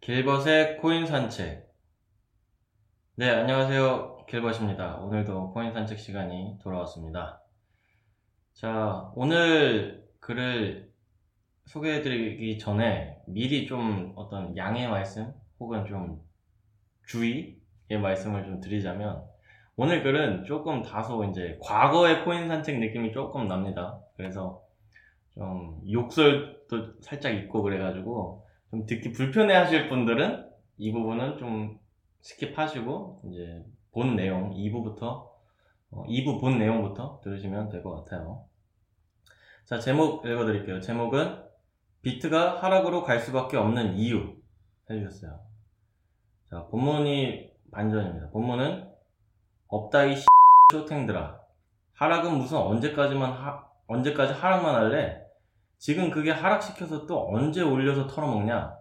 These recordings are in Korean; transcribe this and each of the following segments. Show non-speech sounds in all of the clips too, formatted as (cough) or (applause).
길벗의 코인 산책. 네, 안녕하세요. 길벗입니다. 오늘도 코인 산책 시간이 돌아왔습니다. 자, 오늘 글을 소개해드리기 전에 미리 좀 어떤 양해 말씀 혹은 좀 주의의 말씀을 좀 드리자면 오늘 글은 조금 다소 이제 과거의 코인 산책 느낌이 조금 납니다. 그래서 좀 욕설도 살짝 있고 그래가지고 좀 듣기 불편해 하실 분들은 이 부분은 좀 스킵하시고 이제 본 내용 2부부터 2부 본 내용부터 들으시면 될 것 같아요. 자, 제목 읽어드릴게요. 제목은 비트가 하락으로 갈 수밖에 없는 이유 해주셨어요. 자, 본문이 반전입니다. 본문은 없다 이 쇼탱들아 하락은 무슨 언제까지만 하, 언제까지 하락만 할래? 지금 그게 하락시켜서 또 언제 올려서 털어먹냐?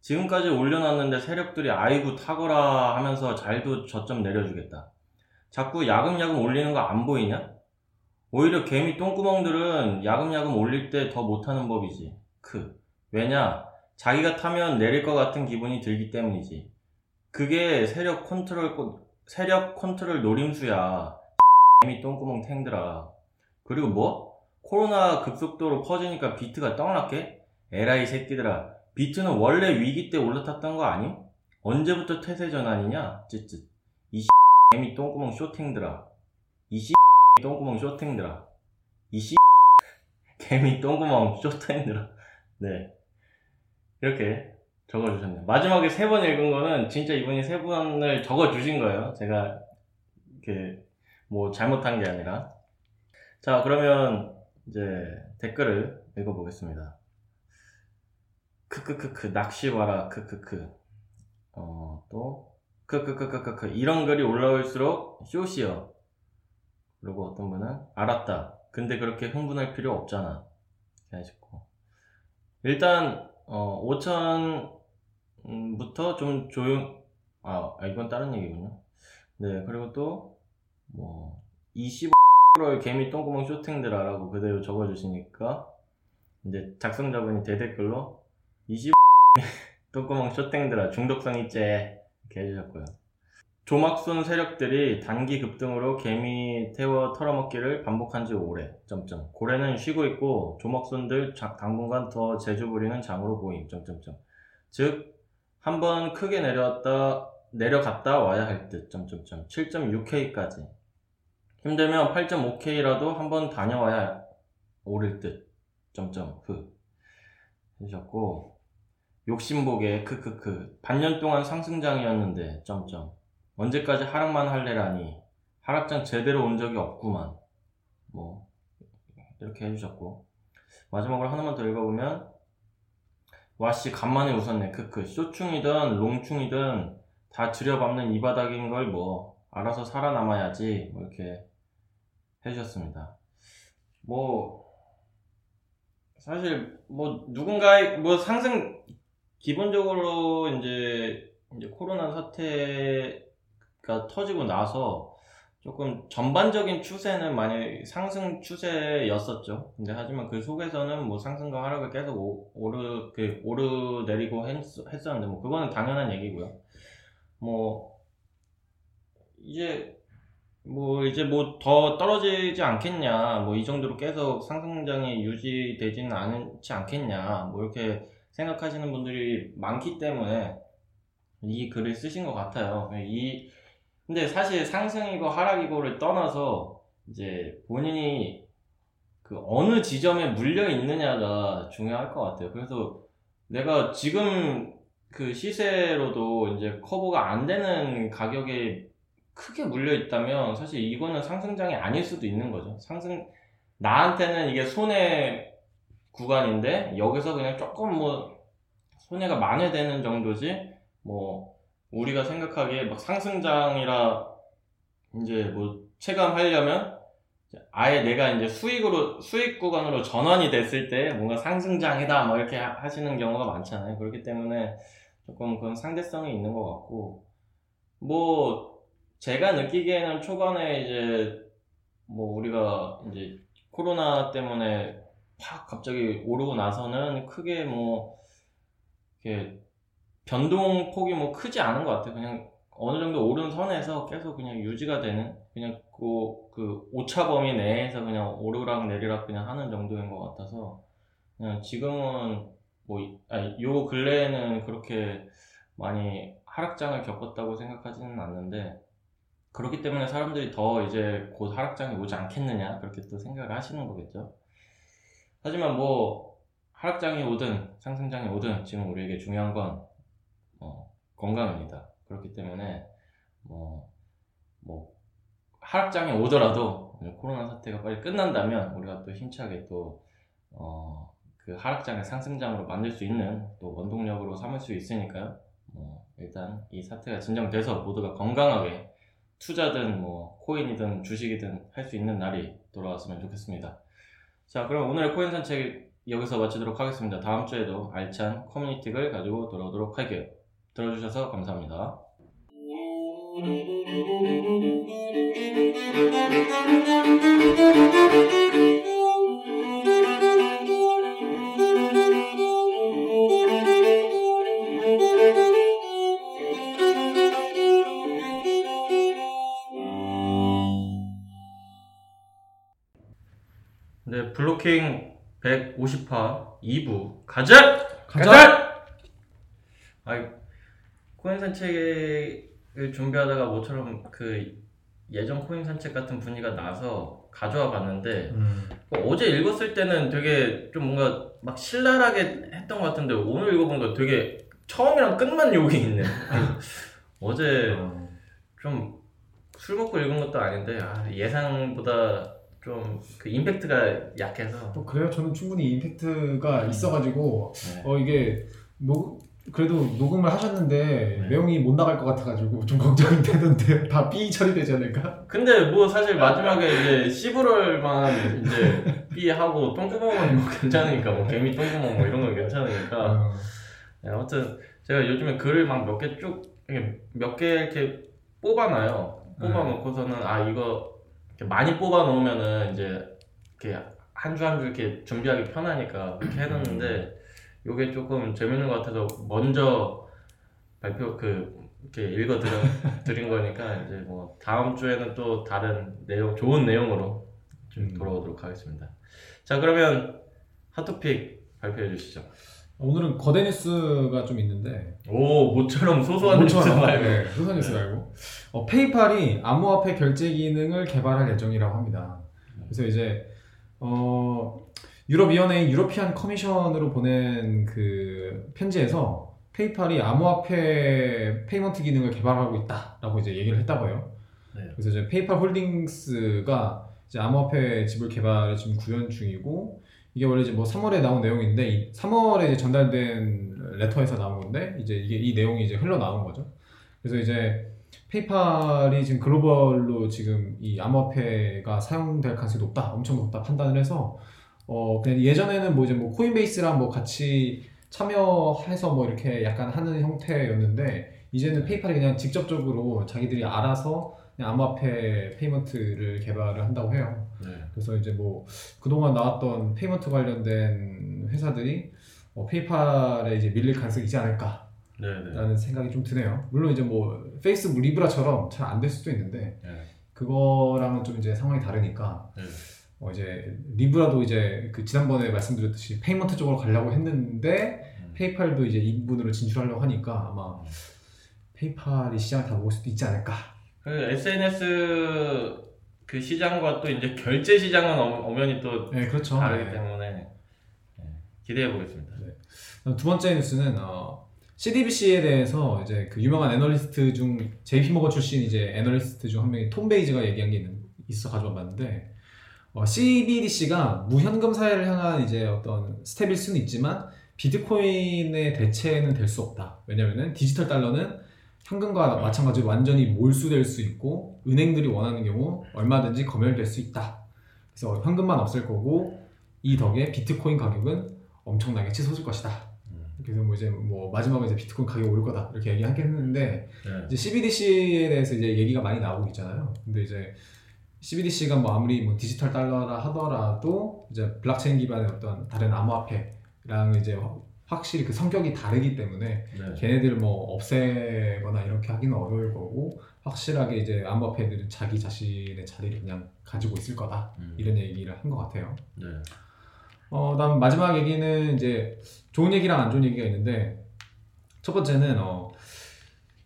지금까지 올려놨는데 세력들이 아이고 타거라 하면서 잘도 저점 내려주겠다. 자꾸 야금야금 올리는 거 안 보이냐? 오히려 개미 똥구멍들은 야금야금 올릴 때 더 못하는 법이지. 크. 왜냐? 자기가 타면 내릴 것 같은 기분이 들기 때문이지. 그게 세력 컨트롤, 세력 컨트롤 노림수야. 개미 똥구멍 탱들아. 그리고 뭐? 코로나 급속도로 퍼지니까 비트가 떡락해? 에라이 새끼들아. 비트는 원래 위기 때 올라탔던 거 아님? 언제부터 태세 전환이냐? 쯧쯧. 이 개미 똥구멍 쇼탱들아. 이 똥구멍 쇼탱들아. 이 개미 (laughs) 똥구멍 쇼탱들아. 네. 이렇게 적어주셨네요. 마지막에 세 번 읽은 거는 진짜 이분이 세 번을 적어주신 거예요. 제가 이렇게 뭐 잘못한 게 아니라. 자, 그러면 이제 댓글을 읽어보겠습니다. 크크크크 낚시 와라 크크크 어 또 크크크크크크 이런 글이 올라올수록 쇼시여 그리고 어떤 분은 알았다 근데 그렇게 흥분할 필요 없잖아 하셨고 일단 어 5천 부터 좀 조용 아, 아 이건 다른 얘기군요 네 그리고 또 뭐 25를 개미 똥구멍 쇼팅들아라고 그대로 적어주시니까 이제 작성자분이 대댓글로 20 (laughs) 똥구멍 쇼땡들아 중독성 있제 이렇게 해주셨고요. 조막순 세력들이 단기 급등으로 개미 태워 털어먹기를 반복한 지 오래. 점점. 고래는 쉬고 있고 조막순들 당분간 더 재주 부리는 장으로 보임. 점점점. 즉 한번 크게 내려왔다 내려갔다 와야 할 듯. 점점점. 7.6K까지. 힘들면 8.5K라도 한번 다녀와야 오를 듯. 점점. 그 해주셨고 욕심보게 크크크 반년 동안 상승장이었는데 점점 언제까지 하락만 할래라니 하락장 제대로 온 적이 없구만 뭐 이렇게 해주셨고 마지막으로 하나만 더 읽어보면 와씨 간만에 웃었네. 크크 쇼충이든 롱충이든 다 들여밟는 이 바닥인 걸 뭐 알아서 살아남아야지 뭐 이렇게 해주셨습니다. 뭐 사실 뭐 누군가의 뭐 상승 기본적으로 이제, 이제 코로나 사태가 터지고 나서 조금 전반적인 추세는 많이 상승 추세였었죠. 근데 하지만 그 속에서는 뭐 상승과 하락을 계속 오, 오르, 그, 오르내리고 했, 했었는데 뭐 그거는 당연한 얘기고요. 뭐, 이제, 뭐 이제 뭐 더 떨어지지 않겠냐, 뭐 이 정도로 계속 상승장이 유지되지는 않지 않겠냐, 뭐 이렇게 생각하시는 분들이 많기 때문에 이 글을 쓰신 것 같아요. 이 근데 사실 상승이고 하락이고를 떠나서 이제 본인이 그 어느 지점에 물려 있느냐가 중요할 것 같아요. 그래서 내가 지금 그 시세로도 이제 커버가 안 되는 가격에 크게 물려 있다면 사실 이거는 상승장이 아닐 수도 있는 거죠. 상승 나한테는 이게 손해 구간인데 여기서 그냥 조금 뭐 손해가 만회되는 정도지 뭐 우리가 생각하기에 막 상승장이라 이제 뭐 체감하려면 아예 내가 이제 수익으로 수익 구간으로 전환이 됐을 때 뭔가 상승장이다 뭐 이렇게 하시는 경우가 많잖아요. 그렇기 때문에 조금 그런 상대성이 있는 것 같고 뭐 제가 느끼기에는 초반에 이제 뭐 우리가 이제 코로나 때문에 팍 갑자기 오르고 나서는 크게 뭐 이렇게 변동 폭이 뭐 크지 않은 것 같아요. 그냥 어느 정도 오른 선에서 계속 그냥 유지가 되는 그냥 그, 그 오차 범위 내에서 그냥 오르락 내리락 그냥 하는 정도인 것 같아서 그냥 지금은 뭐 요 근래에는 그렇게 많이 하락장을 겪었다고 생각하지는 않는데 그렇기 때문에 사람들이 더 이제 곧 하락장이 오지 않겠느냐 그렇게 또 생각을 하시는 거겠죠. 하지만 뭐 하락장이 오든 상승장이 오든 지금 우리에게 중요한 건 어, 건강입니다. 그렇기 때문에 뭐, 뭐 하락장이 오더라도 코로나 사태가 빨리 끝난다면 우리가 또 힘차게 또 어, 그 하락장을 상승장으로 만들 수 있는 또 원동력으로 삼을 수 있으니까요. 뭐 일단 이 사태가 진정돼서 모두가 건강하게 투자든 뭐 코인이든 주식이든 할 수 있는 날이 돌아왔으면 좋겠습니다. 자, 그럼 오늘의 코인 산책 여기서 마치도록 하겠습니다. 다음 주에도 알찬 커뮤니티를 가지고 돌아오도록 할게요. 들어주셔서 감사합니다. 네, 블로킹 150화 2부 가자! 가자! 아이, 코인 산책을 준비하다가 모처럼 그 예전 코인 산책 같은 분위기가 나서 가져와 봤는데 음. 어제 읽었을 때는 되게 좀 뭔가 막 신랄하게 했던 것 같은데 오늘 읽어보니까 되게 처음이랑 끝만 욕이 있네. (laughs) 어제 어. 좀술 먹고 읽은 것도 아닌데 아, 예상보다 좀 그 임팩트가 약해서 또 그래요. 저는 충분히 임팩트가 음. 있어가지고 네. 어 이게 녹 그래도 녹음을 하셨는데 네. 내용이 못 나갈 것 같아가지고 좀 걱정이 (laughs) 되는데 다삐 처리되지 않을까? 근데 뭐 사실 마지막에 이제 씨부럴만 이제 삐하고 똥구멍은 뭐 괜찮으니까 뭐 개미 똥구멍 뭐 이런 건 괜찮으니까 어. 네, 아무튼 제가 요즘에 글을 막 몇 개 쭉 몇 개 이렇게 뽑아놔요. 뽑아놓고서는 아 이거 이렇게 많이 뽑아놓으면은 이제 이렇게 한 주 한 주 이렇게 준비하기 편하니까 그렇게 해놨는데 요게 조금 재밌는 것 같아서 먼저 발표 그 이렇게 읽어 (laughs) 드린, 거니까 이제 뭐 다음 주에는 또 다른 내용 좋은 내용으로 좀 음. 돌아오도록 하겠습니다. 자 그러면 핫토픽 발표해 주시죠. 오늘은 거대 뉴스가 좀 있는데 오 모처럼 소소한 뉴스 말고 네, 소소한 뉴스 말고 어, 페이팔이 암호화폐 결제 기능을 개발할 예정이라고 합니다. 그래서 이제 어, 유럽위원회 European Commission으로 보낸 그 편지에서 페이팔이 암호화폐 payment 기능을 개발하고 있다라고 이제 얘기를 했다고 해요. 네. 그래서 이제 페이팔 홀딩스가 이제 암호화폐 지불 개발을 지금 구현 중이고 이게 원래 이제 뭐 3월에 나온 내용인데 이 3월에 이제 전달된 letter에서 나온 건데 이제 이게 이 내용이 이제 흘러 나온 거죠. 그래서 이제 페이팔이 지금 글로벌로 지금 이 암호화폐가 사용될 가능성이 높다, 엄청 높다 판단을 해서 어 그냥 예전에는 뭐 이제 뭐 코인베이스랑 뭐 같이 참여해서 뭐 이렇게 약간 하는 형태였는데 이제는 페이팔이 그냥 직접적으로 자기들이 알아서 그냥 암호화폐 payment를 개발을 한다고 해요. 네. 그래서 이제 뭐 그동안 나왔던 payment 관련된 회사들이 어, 페이팔에 이제 밀릴 가능성이 있지 않을까 라는 네네. 생각이 좀 드네요. 물론 이제 뭐 페이스북 리브라처럼 잘 안 될 수도 있는데 네. 그거랑은 좀 이제 상황이 다르니까 네. 어 이제 리브라도 이제 그 지난번에 말씀드렸듯이 payment 쪽으로 가려고 했는데 음. 페이팔도 이제 이 부분으로 진출하려고 하니까 아마 페이팔이 시장을 다 먹을 수도 있지 않을까. 그 SNS 그 시장과 또 이제 결제 시장은 엄- 엄연히 또 네, 그렇죠. 다르기 네. 때문에 네. 기대해 보겠습니다. 두 번째 뉴스는 어, CBDC에 대해서 이제 그 유명한 애널리스트 중 JP 모건 출신 이제 애널리스트 중 한 명이 톰 베이지가 얘기한 게 있는, 있어 가져와 봤는데 어, CBDC가 무현금 사회를 향한 이제 어떤 스텝일 수는 있지만 비트코인의 대체는 될 수 없다. 왜냐면은 디지털 달러는 현금과 마찬가지로 완전히 몰수될 수 있고 은행들이 원하는 경우 얼마든지 검열될 수 있다. 그래서 현금만 없을 거고 이 덕에 비트코인 가격은 엄청나게 치솟을 것이다. 음. 그래서 뭐 이제 뭐 마지막에 이제 비트코인 가격이 올 거다 이렇게 얘기하긴 했는데 네. 이제 CBDC에 대해서 이제 얘기가 많이 나오고 있잖아요. 근데 이제 CBDC가 뭐 아무리 뭐 디지털 달러라 하더라도 이제 블록체인 기반의 어떤 다른 암호화폐랑 이제 확- 확실히 그 성격이 다르기 때문에 네. 걔네들 뭐 없애거나 이렇게 하기는 어려울 거고 확실하게 이제 암호화폐들은 자기 자신의 자리를 그냥 가지고 있을 거다 음. 이런 얘기를 한 것 같아요. 네. 어, 다음 마지막 얘기는 이제 좋은 얘기랑 안 좋은 얘기가 있는데 첫 번째는 어,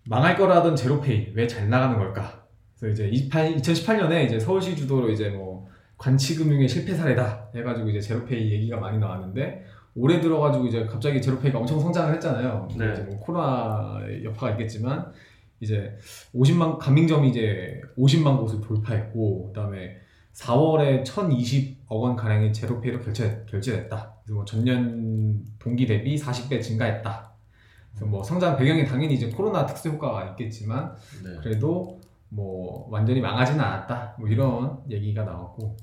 망할 거라던 제로페이 왜 잘 나가는 걸까? 그래서 이제 28, 2018년에 이제 서울시 주도로 이제 뭐 관치금융의 실패 사례다 해가지고 이제 제로페이 얘기가 많이 나왔는데 올해 들어가지고 이제 갑자기 제로페이가 엄청 성장을 했잖아요. 네. 이제 뭐 코로나 여파가 있겠지만 이제 50만 가맹점이 이제 50만 곳을 돌파했고 그다음에 4월에 1,020억 원 가량의 제로페이로 결제 결제됐다. 그래서 뭐 전년 동기 대비 40배 증가했다. 그래서 뭐 성장 배경이 당연히 이제 코로나 특수 효과가 있겠지만 네. 그래도 뭐 완전히 망하지는 않았다. 뭐 이런 얘기가 나왔고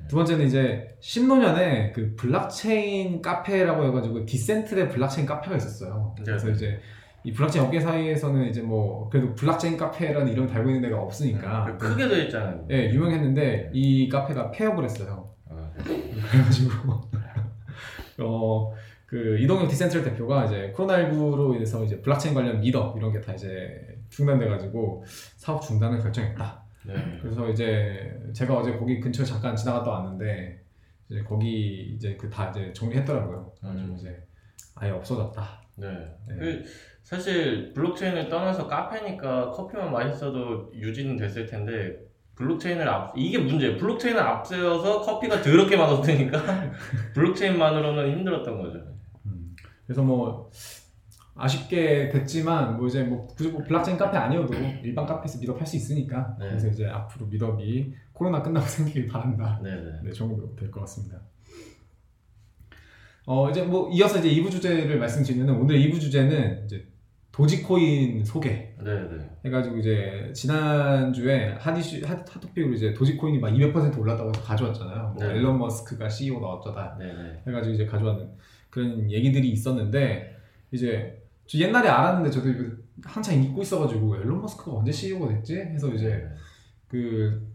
네. 두 번째는 이제 신논현에 그 블록체인 카페라고 해가지고 디센트의 블록체인 카페가 있었어요. 네. 그래서 이제 이 블록체인 업계 사이에서는 이제 뭐 그래도 블록체인 카페라는 이름 달고 있는 데가 없으니까 그 크게 되어 있잖아요. 예 유명했는데 이 카페가 폐업을 했어요. 아, 그래가지고 (laughs) 어. 그 이동혁 디센트럴 대표가 이제 코로나19로 인해서 이제 블록체인 관련 meetup 이런 게 다 이제 중단돼가지고 사업 중단을 결정했다. 네. 그래서 이제 제가 어제 거기 근처 잠깐 지나갔다 왔는데 이제 거기 이제 그 다 이제 정리했더라고요. 음. 이제 아예 없어졌다. 네. 네. 그 사실 블록체인을 떠나서 카페니까 커피만 맛있어도 유지는 됐을 텐데 블록체인을 앞 이게 문제. 블록체인을 앞세워서 커피가 더럽게 맛없으니까 (laughs) 블록체인만으로는 힘들었던 거죠. 음. 그래서 뭐 아쉽게 됐지만 뭐 이제 뭐 굳이 뭐 블록체인 카페 아니어도 일반 카페에서 meetup 할수 있으니까 네. 그래서 이제 앞으로 meetup이 코로나 끝나고 (laughs) 생기길 바란다. 네네. 네, 정도 될 것 같습니다. 어 이제 뭐 이어서 이제 2부 주제를 말씀드리면 오늘 2부 주제는 이제 도지코인 소개 네네. 해가지고 이제 지난 주에 한 이슈 한 hot topic으로 이제 도지코인이 막 200% 올랐다고 해서 가져왔잖아요. 뭐 네. 앨런 머스크가 CEO가 어쩌다 네네. 해가지고 이제 가져왔는 그런 얘기들이 있었는데 이제 저 옛날에 알았는데 저도 한창 잊고 있어가지고 앨런 머스크가 언제 CEO가 됐지? 해서 이제 그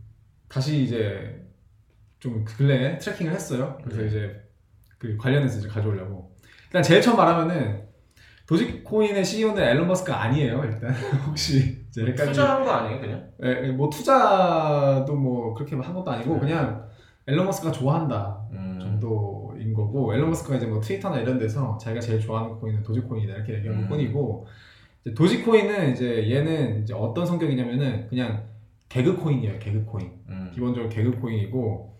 다시 이제 좀 근래에 트래킹을 했어요. 그래서 네. 이제 그 관련해서 이제 가져오려고. 일단 제일 처음 말하면은 도지코인의 CEO는 앨런 머스크가 아니에요. 일단 (laughs) 혹시 이제 헷갈리. 투자한 거 아니에요, 그냥? 예, 예, 뭐 투자도 뭐 그렇게 한 것도 아니고 네. 그냥 앨런 머스크가 좋아한다 음. 정도 인 거고 앨런 머스크가 이제 뭐 트위터나 이런 데서 자기가 제일 좋아하는 코인은 도지코인이다 이렇게 얘기한 음. 것 뿐이고 이제 도지코인은 이제 얘는 이제 어떤 성격이냐면은 그냥 개그 코인이에요 개그 코인 음. 기본적으로 개그 코인이고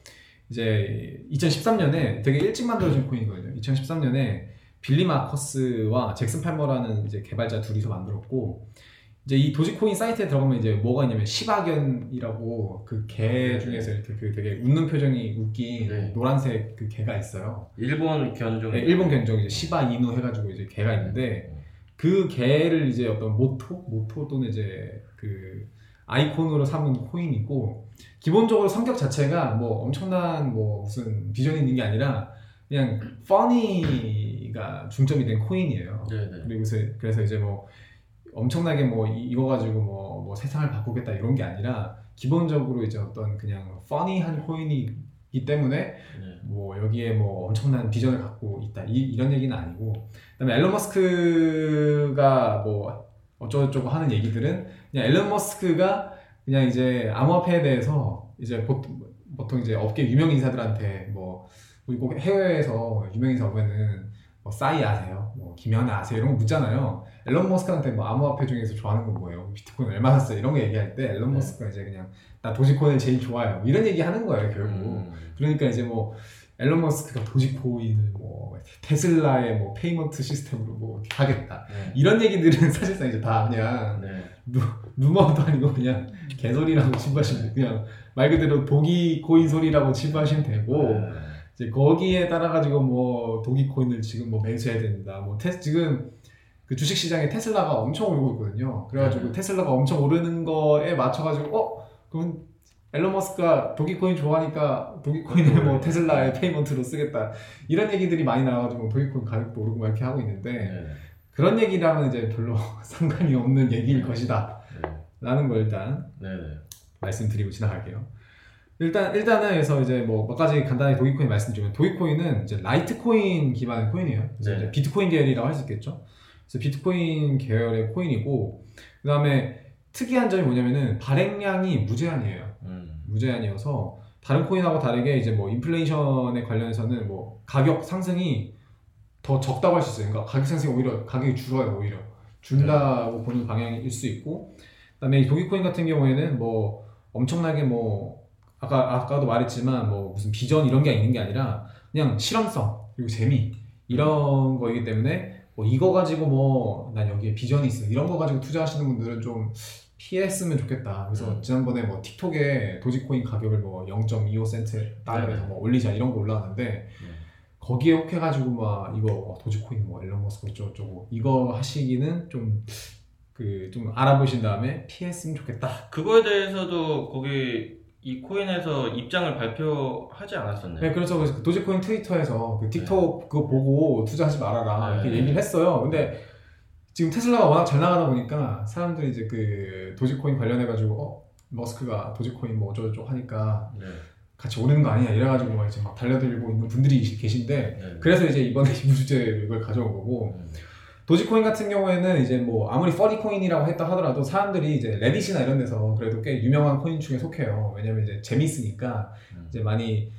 이제 2013년에 되게 일찍 만들어진 코인이거든요 2013년에 빌리 마커스와 잭슨 팔머라는 이제 개발자 둘이서 만들었고 이제 이 도지코인 사이트에 들어가면 이제 뭐가 있냐면 시바견이라고 그 개 중에서 이렇게 그 되게 웃는 표정이 웃긴 네. 노란색 그 개가 있어요. 일본 견종. 네, 일본 견종 이제 시바 이누 해가지고 이제 개가 있는데 그 개를 이제 어떤 모토 모토 또는 이제 그 아이콘으로 삼은 코인이고 기본적으로 성격 자체가 뭐 엄청난 뭐 무슨 비전이 있는 게 아니라 그냥 funny가 중점이 된 코인이에요. 네네. 그리고 그래서, 그래서 이제 뭐 엄청나게 뭐 이- 이거 가지고 뭐, 뭐 세상을 바꾸겠다 이런 게 아니라 기본적으로 이제 어떤 그냥 funny한 코인이기 때문에 네. 뭐 여기에 뭐 엄청난 비전을 갖고 있다 이, 런 얘기는 아니고 그다음에 앨런 머스크가 뭐 어쩌고저쩌고 하는 얘기들은 그냥 앨런 머스크가 그냥 이제 암호화폐에 대해서 이제 보통, 보통 이제 업계 유명 인사들한테 뭐 우리 꼭 해외에서 유명 인사 오면은 뭐 싸이 아세요? 뭐 김연아 아세요? 이런 거 묻잖아요. 앨런 머스크한테 뭐 암호화폐 중에서 좋아하는 건 뭐예요? 비트코인 얼마 샀어요? 이런 거 얘기할 때 앨런 네. 머스크가 이제 그냥 나 도지코인을 제일 좋아해요. 뭐 이런 얘기 하는 거예요 결국. 음. 그러니까 이제 뭐 앨런 머스크가 도지코인을 뭐 테슬라의 뭐 payment 시스템으로 뭐 하겠다 네. 이런 얘기들은 (laughs) 사실상 이제 다 그냥 네. 루머도 아니고 그냥 개소리라고 (laughs) 치부하시면 돼요. 그냥 말 그대로 도기 코인 소리라고 치부하시면 되고 네. 이제 거기에 따라 가지고 뭐 도기 코인을 지금 뭐 매수해야 된다 뭐 테, 지금 그 주식 시장에 테슬라가 엄청 오르고 있거든요. 그래가지고 네. 테슬라가 엄청 오르는 거에 맞춰가지고 어 그럼 앨런 머스크가 도기코인 좋아하니까 도기코인을 뭐 테슬라의 payment로 쓰겠다 이런 얘기들이 많이 나와가지고 도기코인 가격도 오르고 막 이렇게 하고 있는데 네. 그런 얘기랑은 이제 별로 (laughs) 상관이 없는 얘기일 것이다 네. 라는 걸 일단 네. 네. 말씀드리고 지나갈게요. 일단 일단은 그래서 이제 뭐 몇 가지 간단히 도기코인 말씀드리면 도기코인은 이제 라이트코인 기반의 코인이에요. 그래서 네. 이제 비트코인 계열이라고 할 수 있겠죠. 그래서 비트코인 계열의 코인이고 그다음에 특이한 점이 뭐냐면은 발행량이 무제한이에요. 음. 무제한이어서 다른 코인하고 다르게 이제 뭐 인플레이션에 관련해서는 뭐 가격 상승이 더 적다고 할 수 있어요. 그러니까 가격 상승이 오히려 가격이 줄어요. 오히려 준다고 보는 방향일 수 있고 그다음에 이 도기코인 같은 경우에는 뭐 엄청나게 뭐 아까 아까도 말했지만 뭐 무슨 비전 이런 게 있는 게 아니라 그냥 실험성 그리고 재미 이런 거이기 때문에 뭐 이거 가지고 뭐 난 여기에 비전이 있어 이런 거 가지고 투자하시는 분들은 좀 피했으면 좋겠다. 그래서 음. 지난번에 뭐 틱톡에 도지코인 가격을 뭐 0.25센트 달러에서 네. 뭐 올리자 이런 거 올라왔는데 거기에 혹해가지고 막 이거 어, 도지코인 뭐 앨런 머스크 어쩌고저쩌고 이거 하시기는 좀그 좀 알아보신 다음에 피했으면 좋겠다. 그거에 대해서도 거기 이 코인에서 입장을 발표하지 않았었나요? 네, 그래서 그래서 그 도지코인 트위터에서 그 틱톡 그거 보고 투자하지 말아라 네. 이렇게 얘기를 했어요. 근데 지금 테슬라가 워낙 잘 나가다 보니까 사람들이 이제 그 도지코인 관련해가지고 어 머스크가 도지코인 뭐 어쩌고저쩌고 하니까 네. 같이 오르는 거 아니냐 이래가지고 막 이제 막 달려들고 있는 분들이 계신데 네. 그래서 이제 이번에 (laughs) 이 주제 이걸 가져온 거고 음. 도지코인 같은 경우에는 이제 뭐 아무리 퍼리코인이라고 했다 하더라도 사람들이 이제 레딧이나 이런 데서 그래도 꽤 유명한 코인 중에 속해요. 왜냐면 이제 재미있으니까 음. 이제 많이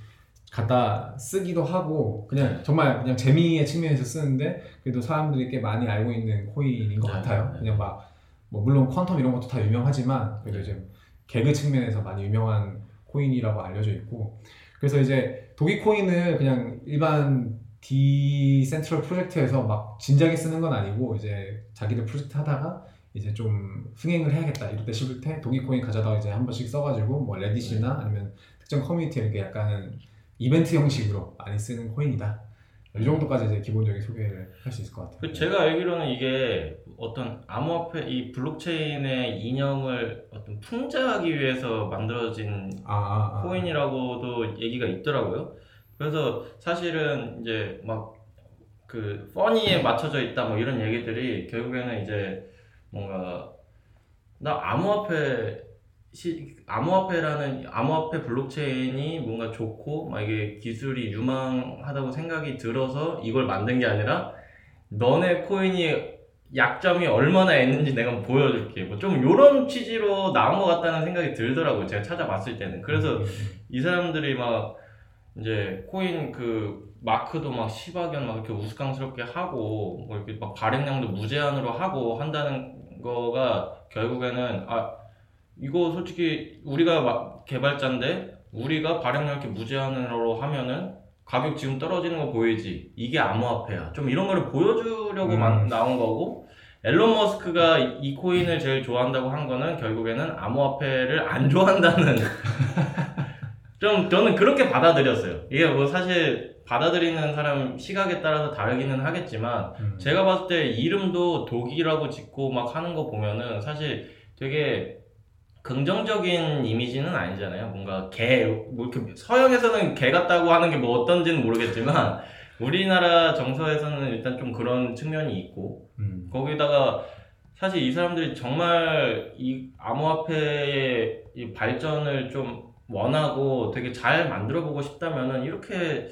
갖다 쓰기도 하고 그냥 네. 정말 그냥 재미의 측면에서 쓰는데 그래도 사람들이 꽤 많이 알고 있는 코인인 것 네, 같아요. 네. 그냥 막 뭐 물론 퀀텀 이런 것도 다 유명하지만 그래도 네. 이제 개그 측면에서 많이 유명한 코인이라고 알려져 있고 그래서 이제 도기코인을 그냥 일반 decentral 프로젝트에서 막 진작에 쓰는 건 아니고 이제 자기들 프로젝트 하다가 이제 좀 흥행을 해야겠다 이럴 때 싶을 때 도기코인 가져다가 이제 한 번씩 써가지고 뭐 레딧이나 아니면 특정 커뮤니티에 이렇게 약간 이벤트 형식으로 많이 쓰는 코인이다. 이 정도까지 이제 기본적인 소개를 할 수 있을 것 같아요. 그 제가 알기로는 이게 어떤 암호화폐 이 블록체인의 이념을 어떤 풍자하기 위해서 만들어진 아, 아, 아. 코인이라고도 얘기가 있더라고요. 그래서 사실은 이제 막 그 funny에 맞춰져 있다 뭐 이런 얘기들이 결국에는 이제 뭔가 나 암호화폐 시, 암호화폐라는 암호화폐 블록체인이 뭔가 좋고 막 이게 기술이 유망하다고 생각이 들어서 이걸 만든 게 아니라 너네 코인이 약점이 얼마나 있는지 내가 보여줄게. 뭐 좀 이런 취지로 나온 것 같다는 생각이 들더라고요. 제가 찾아봤을 때는. 그래서 음, 이 사람들이 막 이제 코인 그 마크도 막 10억연 막 이렇게 우스꽝스럽게 하고 뭐 이렇게 막 발행량도 무제한으로 하고 한다는 거가 결국에는 아 이거 솔직히 우리가 막 개발자인데 우리가 발행량 이렇게 무제한으로 하면은 가격 지금 떨어지는 거 보이지 이게 암호화폐야 좀 이런 거를 보여주려고 음. 만- 나온 거고 앨런 머스크가 이- 이 코인을 제일 좋아한다고 한 거는 결국에는 암호화폐를 안 좋아한다는 (laughs) 좀 저는 그렇게 받아들였어요. 이게 뭐 사실 받아들이는 사람 시각에 따라서 다르기는 하겠지만 음. 제가 봤을 때 이름도 독이라고 짓고 막 하는 거 보면은 사실 되게 긍정적인 이미지는 아니잖아요. 뭔가 개, 뭐 이렇게 서양에서는 개 같다고 하는 게 뭐 어떤지는 모르겠지만 우리나라 정서에서는 일단 좀 그런 측면이 있고 음. 거기다가 사실 이 사람들이 정말 이 암호화폐의 이 발전을 좀 원하고 되게 잘 만들어 보고 싶다면은 이렇게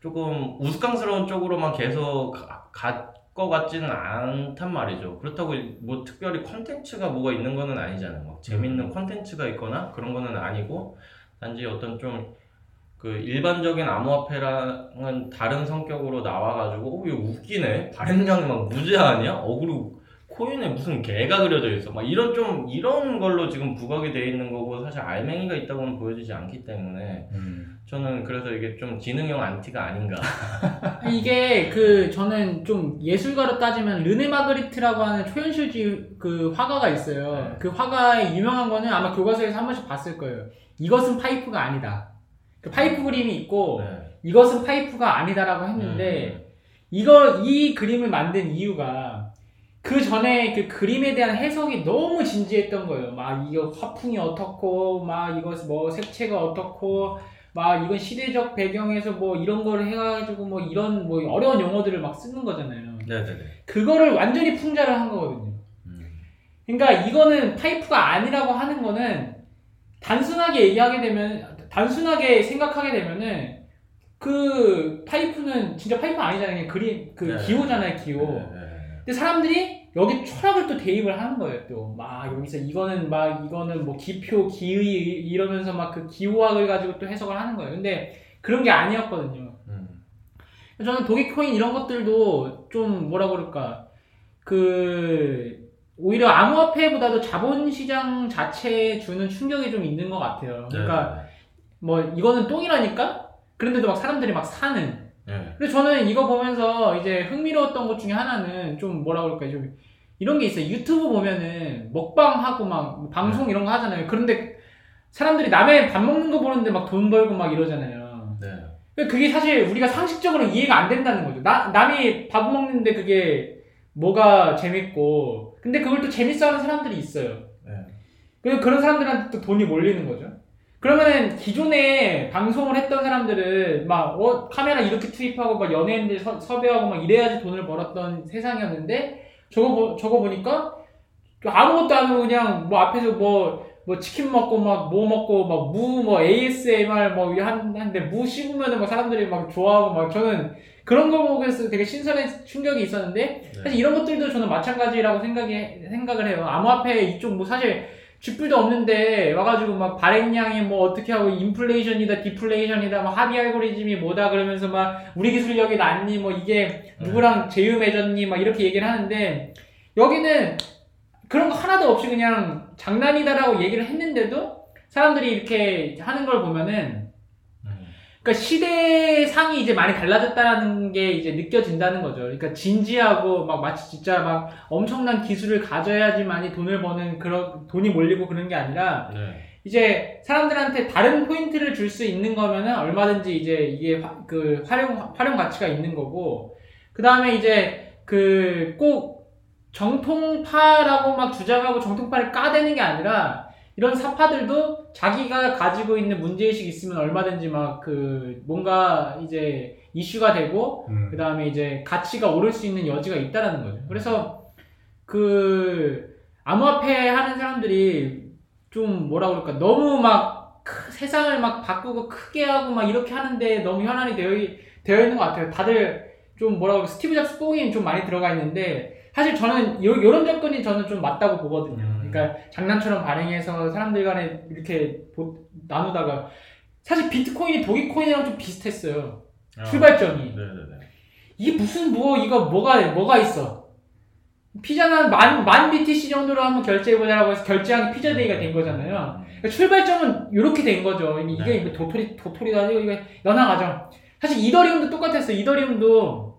조금 우스꽝스러운 쪽으로만 계속 갈 것 같지는 않단 말이죠. 그렇다고 뭐 특별히 컨텐츠가 뭐가 있는 거는 아니잖아요. 막 재밌는 컨텐츠가 있거나 그런 거는 아니고 단지 어떤 좀 그 일반적인 암호화폐랑은 다른 성격으로 나와가지고 어, 이거 웃기네 발행량이 막 무제한이야? 어 그리고 코인에 무슨 개가 그려져 있어 막 이런 좀 이런 걸로 지금 부각이 돼 있는 거고 사실 알맹이가 있다고는 보여지지 않기 때문에 음. 저는 그래서 이게 좀 지능형 안티가 아닌가 (laughs) 이게 그 저는 좀 예술가로 따지면 르네 마그리트라고 하는 초현실주의 그 화가가 있어요. 네. 그 화가의 유명한 거는 아마 교과서에서 한 번씩 봤을 거예요. 이것은 파이프가 아니다. 그 파이프 그림이 있고 네. 이것은 파이프가 아니다라고 했는데 이거 이 그림을 만든 이유가 그 전에 그 그림에 대한 해석이 너무 진지했던 거예요. 막 이거 화풍이 어떻고, 막 이거 뭐 색채가 어떻고, 막 이건 시대적 배경에서 뭐 이런 거를 해가지고 뭐 이런 뭐 어려운 용어들을 막 쓰는 거잖아요. 네네네. 그거를 완전히 풍자를 한 거거든요. 음. 그러니까 이거는 파이프가 아니라고 하는 거는 단순하게 얘기하게 되면 단순하게 생각하게 되면은 그 파이프는 진짜 파이프 아니잖아요. 그냥 그림 그 네. 기호잖아요, 기호. 네, 네, 네. 근데 사람들이 여기 철학을 또 대입을 하는 거예요. 또 막 여기서 이거는 막 이거는 뭐 기표, 기의 이러면서 막 그 기호학을 가지고 또 해석을 하는 거예요. 근데 그런 게 아니었거든요. 음. 저는 도기코인 이런 것들도 좀 뭐라 그럴까 그 오히려 암호화폐보다도 자본시장 자체에 주는 충격이 좀 있는 것 같아요. 그러니까 네, 뭐 이거는 똥이라니까 그런데도 막 사람들이 막 사는. 네. 근데 저는 이거 보면서 이제 흥미로웠던 것 중에 하나는 좀 뭐라 그럴까 좀 이런 게 있어요. 유튜브 보면은 먹방하고 막 방송 이런 거 하잖아요. 그런데 사람들이 남의 밥 먹는 거 보는데 막 돈 벌고 막 이러잖아요. 네. 그러니까 그게 사실 우리가 상식적으로 이해가 안 된다는 거죠. 나, 남이 밥 먹는데 그게 뭐가 재밌고, 근데 그걸 또 재밌어 하는 사람들이 있어요. 네. 그래서 그런 사람들한테 또 돈이 몰리는 거죠. 그러면은 기존에 방송을 했던 사람들은 막, 어, 카메라 이렇게 투입하고 막 연예인들 서- 섭외하고 막 이래야지 돈을 벌었던 세상이었는데, 저거, 보- 저거 보니까 아무것도 안 하고 그냥 뭐 앞에서 뭐, 뭐 치킨 먹고 막 뭐 먹고 막 무 뭐 ASMR 뭐 한, 한데 무 씹으면은 막 사람들이 막 좋아하고 막 저는 그런 거 보고서 되게 신선한 충격이 있었는데 네. 사실 이런 것들도 저는 마찬가지라고 생각이 생각을 해요. 암호화폐 이쪽 뭐 사실 쥐뿔도 없는데 와가지고 막 발행량이 뭐 어떻게 하고 인플레이션이다 디플레이션이다 막 합의 알고리즘이 뭐다 그러면서 막 우리 기술력이 낫니 뭐 이게 누구랑 제휴 맺었니 막 이렇게 얘기를 하는데 여기는 그런 거 하나도 없이 그냥 장난이다라고 얘기를 했는데도 사람들이 이렇게 하는 걸 보면은 음. 그러니까 시대상이 이제 많이 달라졌다는 게 이제 느껴진다는 거죠. 그러니까 진지하고 막 마치 진짜 막 엄청난 기술을 가져야지만이 돈을 버는 그런 돈이 몰리고 그런 게 아니라 네. 이제 사람들한테 다른 포인트를 줄 수 있는 거면은 얼마든지 이제 이게 화- 그 활용 활용 가치가 있는 거고 그 다음에 이제 그 꼭 정통파라고 막 주장하고 정통파를 까대는 게 아니라 이런 사파들도 자기가 가지고 있는 문제의식이 있으면 얼마든지 막 그 뭔가 이제 이슈가 되고 음. 그 다음에 이제 가치가 오를 수 있는 여지가 있다라는 거죠. 그래서 그 암호화폐 하는 사람들이 좀 뭐라 그럴까 너무 막 크- 세상을 막 바꾸고 크게 하고 막 이렇게 하는데 너무 현안이 되어, 있- 되어 있는 것 같아요. 다들 좀 뭐라 그럴까 스티브 잡스 뽕이 좀 많이 들어가 있는데 사실 저는 요, 요런 접근이 저는 좀 맞다고 보거든요. 음. 그러니까 장난처럼 발행해서 사람들 간에 이렇게 보- 나누다가 사실 비트코인이 도기코인이랑 좀 비슷했어요. 아. 출발점이. 네네네. 이게 무슨 뭐 이거 뭐가 뭐가 있어? 피자는 만, 만 BTC 정도로 한번 결제해보자라고 해서 결제한 게 피자데이가 된 거잖아요. 음. 그러니까 출발점은 이렇게 된 거죠. 이게 네. 뭐 도토리 도토리도 아니고 이게 연항하죠. 사실 이더리움도 똑같았어요. 이더리움도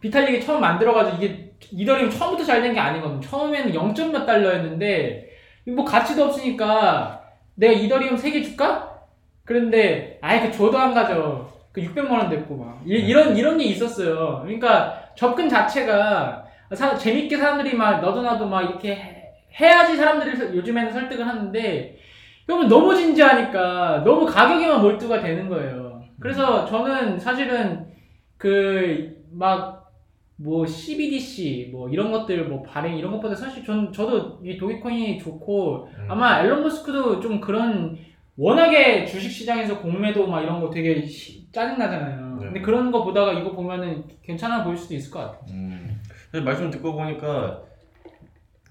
비탈릭이 처음 만들어가지고 이게 이더리움 처음부터 잘 된 게 아니거든요. 처음에는 0. 몇 달러였는데 뭐 가치도 없으니까 내가 이더리움 3개 줄까? 그런데 아예 그 줘도 안 가져. 그 600만 원 됐고 막 이, 이런 이런 게 있었어요. 그러니까 접근 자체가 사- 재밌게 사람들이 막 너도 나도 막 이렇게 해- 해야지 사람들이 요즘에는 설득을 하는데 그러면 너무 진지하니까 너무 가격에만 몰두가 되는 거예요. 그래서 저는 사실은 그막 뭐 CBDC 뭐 이런 것들 뭐 발행 이런 것보다 사실 전 저도 이 도기코인이 좋고 음. 아마 앨런 머스크도 좀 그런 워낙에 주식 시장에서 공매도 막 이런 거 되게 시- 짜증 나잖아요. 네. 근데 그런 거 보다가 이거 보면은 괜찮아 보일 수도 있을 것 같아요. 음. 말씀 듣고 보니까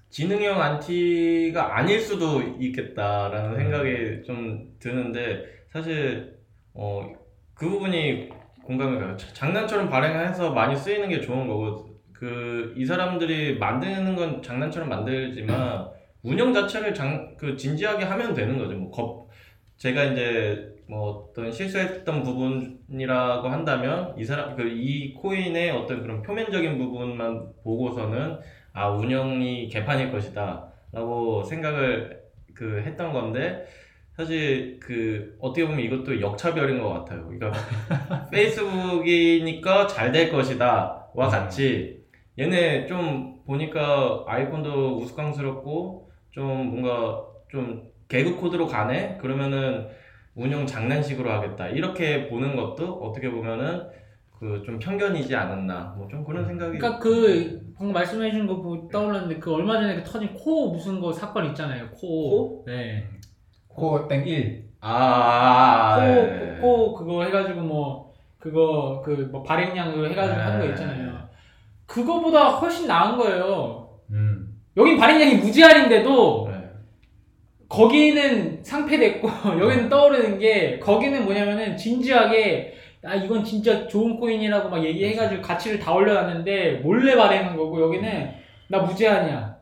지능형 안티가 아닐 수도 있겠다라는 생각이 좀 드는데 사실 어, 그 부분이 공감이 가요. 자- 장난처럼 발행해서 많이 쓰이는 게 좋은 거고 그 이 사람들이 만드는 건 장난처럼 만들지만 운영 자체를 장, 그 진지하게 하면 되는 거죠. 뭐 겁, 제가 이제 뭐 어떤 실수했던 부분이라고 한다면 이 사람 그 이 코인의 어떤 그런 표면적인 부분만 보고서는 아 운영이 개판일 것이다라고 생각을 그 했던 건데 사실 그 어떻게 보면 이것도 역차별인 것 같아요. 그러니까 (laughs) 페이스북이니까 잘 될 것이다와 같이 얘네 좀 보니까 아이콘도 우스꽝스럽고 좀 뭔가 좀 개그 코드로 가네? 그러면은 운영 장난식으로 하겠다. 이렇게 보는 것도 어떻게 보면은 그 좀 편견이지 않았나. 뭐 좀 그런 생각이. 그러니까 그 방금 말씀해 주신 거 보고 떠올랐는데 그 얼마 전에 그 터진 코 무슨 거 사건 있잖아요. 코. 네. 코 땡 1. 아, 코, 네. 코 그거 해가지고 뭐 그거 그 뭐 발행량 그거 해가지고 네. 하는 거 있잖아요. 그거보다 훨씬 나은 거예요. 음. 여긴 발행량이 무제한인데도 네. 거기는 상패됐고 (laughs) 여기는 떠오르는 게 거기는 뭐냐면은 진지하게 아 이건 진짜 좋은 코인이라고 막 얘기해가지고 가치를 다 올려놨는데 몰래 발행한 거고 여기는 나 무제한이야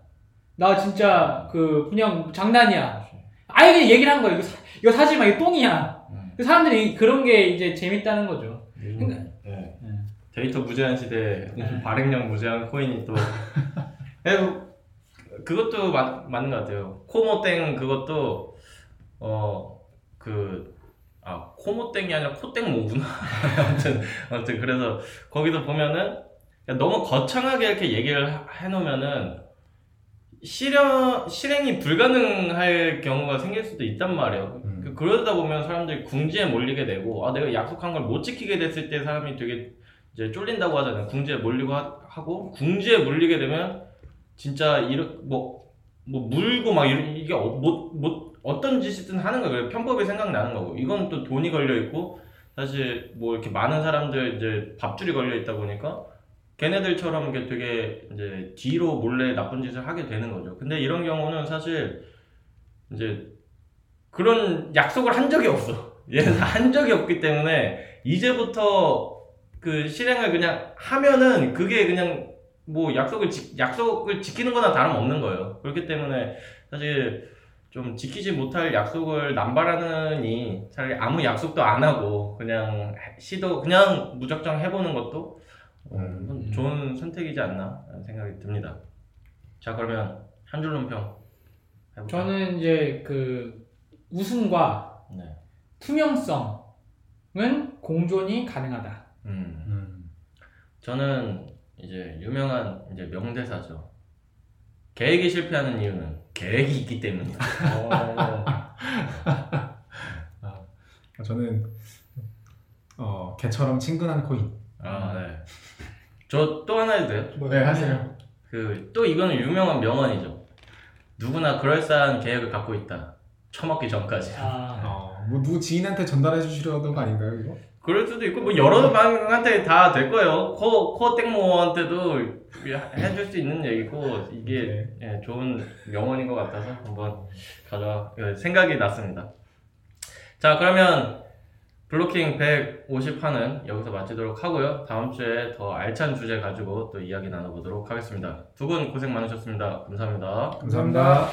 나 진짜 그 그냥 장난이야 아예 그냥 얘기를 한 거야 이거, 사, 이거 사지 마 이거 똥이야 음. 그 사람들이 그런 게 이제 재밌다는 거죠 요즘, 네. 네. 데이터 무제한 시대에 네. 발행량 무제한 코인이 또 예, (laughs) 그것도 맞, 맞는 것 같아요. 코모땡 그것도 어 그 아 코모땡이 아니라 코땡 모구나. (laughs) 아무튼 아무튼 그래서 거기도 보면은 너무 거창하게 이렇게 얘기를 하- 해놓으면은 실현 실행이 불가능할 경우가 생길 수도 있단 말이에요. 음. 그- 그러다 보면 사람들이 궁지에 몰리게 되고 아 내가 약속한 걸 못 지키게 됐을 때 사람이 되게 이제 쫄린다고 하잖아요. 궁지에 몰리고 하, 고 궁지에 몰리게 되면 진짜 이런 뭐뭐 물고 막 이런 이게 어, 뭐, 뭐 어떤 짓이든 하는 거예요. 편법이 생각나는 거고 이건 또 돈이 걸려 있고 사실 뭐 이렇게 많은 사람들 이제 밥줄이 걸려 있다 보니까 걔네들처럼 이게 되게 이제 뒤로 몰래 나쁜 짓을 하게 되는 거죠. 근데 이런 경우는 사실 이제 그런 약속을 한 적이 없어. (laughs) 얘는 한 적이 없기 때문에 이제부터 그 실행을 그냥 하면은 그게 그냥 뭐 약속을 지, 약속을 지키는 거나 다름없는 거예요. 그렇기 때문에 사실 좀 지키지 못할 약속을 남발하느니 차라리 아무 약속도 안 하고 그냥 시도 그냥 무작정 해보는 것도 어, 음. 좋은 선택이지 않나 생각이 듭니다. 자 그러면 한 줄 논평 해볼까요? 저는 이제 그 웃음과 네. 투명성은 공존이 가능하다 음. 음. 저는 이제 유명한 이제 명대사죠. 계획이 실패하는 이유는 계획이 있기 때문이다. (laughs) 아, 저는 어 개처럼 친근한 코인. 아 네. 저또 하나 해도 돼요? 네 하세요. 그 또 이거는 유명한 명언이죠. 누구나 그럴싸한 계획을 갖고 있다. 처먹기 전까지. 아, 어 뭐 누구 지인한테 전달해 주시려던 거 아닌가요 이거? 그럴 수도 있고 뭐 여러 방한테 다 될 거예요. 코 코 땡모한테도 해줄 수 있는 얘기고 이게 예, 좋은 명언인 것 같아서 한번 가져와 예, 생각이 났습니다. 자 그러면 블로킹 150화는 여기서 마치도록 하고요. 다음 주에 더 알찬 주제 가지고 또 이야기 나눠보도록 하겠습니다. 두 분 고생 많으셨습니다. 감사합니다. 감사합니다.